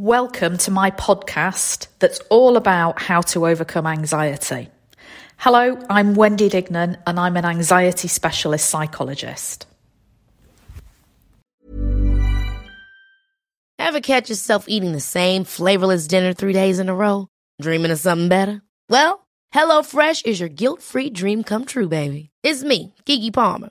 Welcome to my podcast that's all about how to overcome anxiety. Hello, I'm Wendy Dignan and I'm an anxiety specialist psychologist. Ever catch yourself eating the same flavorless dinner three days in a row? Dreaming of something better? Well, HelloFresh is your guilt free dream come true, baby. It's me, Keke Palmer.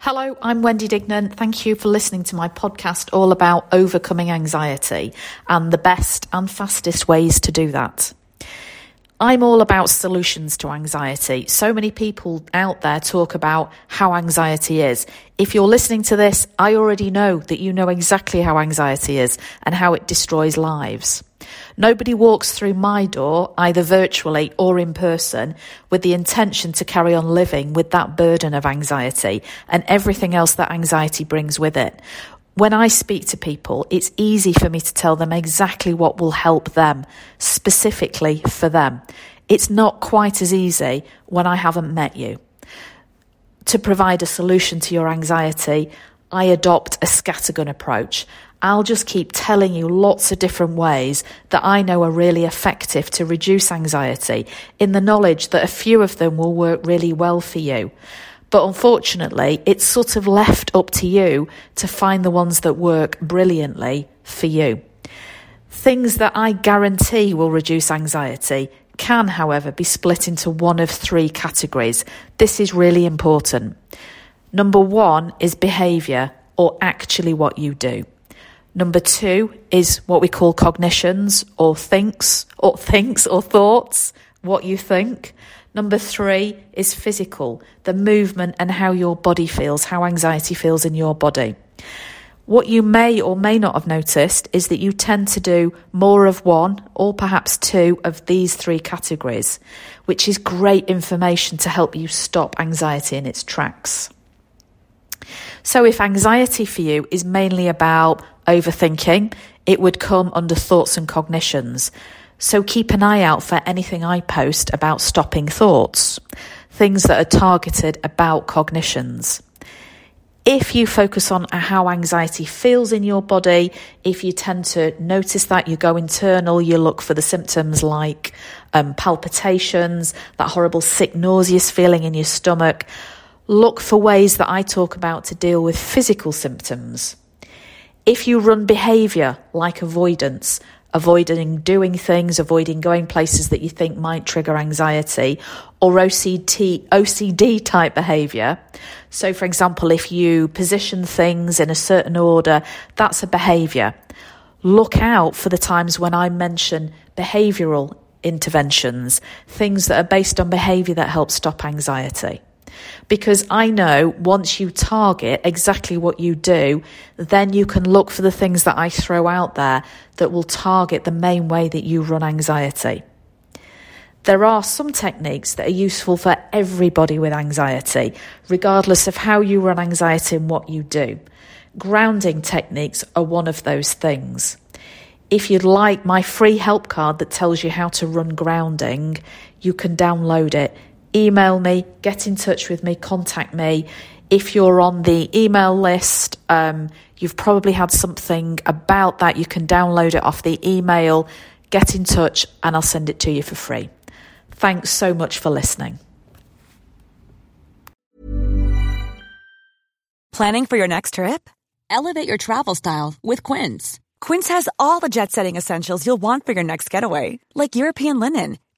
Hello, I'm Wendy Dignan. Thank you for listening to my podcast all about overcoming anxiety and the best and fastest ways to do that. I'm all about solutions to anxiety. So many people out there talk about how anxiety is. If you're listening to this, I already know that you know exactly how anxiety is and how it destroys lives. Nobody walks through my door, either virtually or in person, with the intention to carry on living with that burden of anxiety and everything else that anxiety brings with it. When I speak to people, it's easy for me to tell them exactly what will help them, specifically for them. It's not quite as easy when I haven't met you. To provide a solution to your anxiety, I adopt a scattergun approach. I'll just keep telling you lots of different ways that I know are really effective to reduce anxiety in the knowledge that a few of them will work really well for you. But unfortunately, it's sort of left up to you to find the ones that work brilliantly for you. Things that I guarantee will reduce anxiety can, however, be split into one of three categories. This is really important. Number one is behavior or actually what you do. Number two is what we call cognitions or thinks or thinks or thoughts, what you think. Number three is physical, the movement and how your body feels, how anxiety feels in your body. What you may or may not have noticed is that you tend to do more of one or perhaps two of these three categories, which is great information to help you stop anxiety in its tracks. So, if anxiety for you is mainly about overthinking, it would come under thoughts and cognitions. So, keep an eye out for anything I post about stopping thoughts, things that are targeted about cognitions. If you focus on how anxiety feels in your body, if you tend to notice that, you go internal, you look for the symptoms like um, palpitations, that horrible sick, nauseous feeling in your stomach look for ways that I talk about to deal with physical symptoms. If you run behaviour like avoidance, avoiding doing things, avoiding going places that you think might trigger anxiety, or OCD, OCD type behaviour. So, for example, if you position things in a certain order, that's a behaviour. Look out for the times when I mention behavioural interventions, things that are based on behaviour that help stop anxiety. Because I know once you target exactly what you do, then you can look for the things that I throw out there that will target the main way that you run anxiety. There are some techniques that are useful for everybody with anxiety, regardless of how you run anxiety and what you do. Grounding techniques are one of those things. If you'd like my free help card that tells you how to run grounding, you can download it email me, get in touch with me, contact me. If you're on the email list, um, you've probably had something about that. You can download it off the email, get in touch, and I'll send it to you for free. Thanks so much for listening. Planning for your next trip? Elevate your travel style with Quince. Quince has all the jet setting essentials you'll want for your next getaway, like European linen,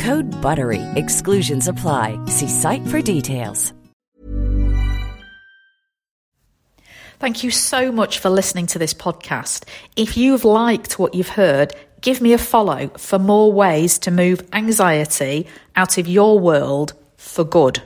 Code BUTTERY. Exclusions apply. See site for details. Thank you so much for listening to this podcast. If you've liked what you've heard, give me a follow for more ways to move anxiety out of your world for good.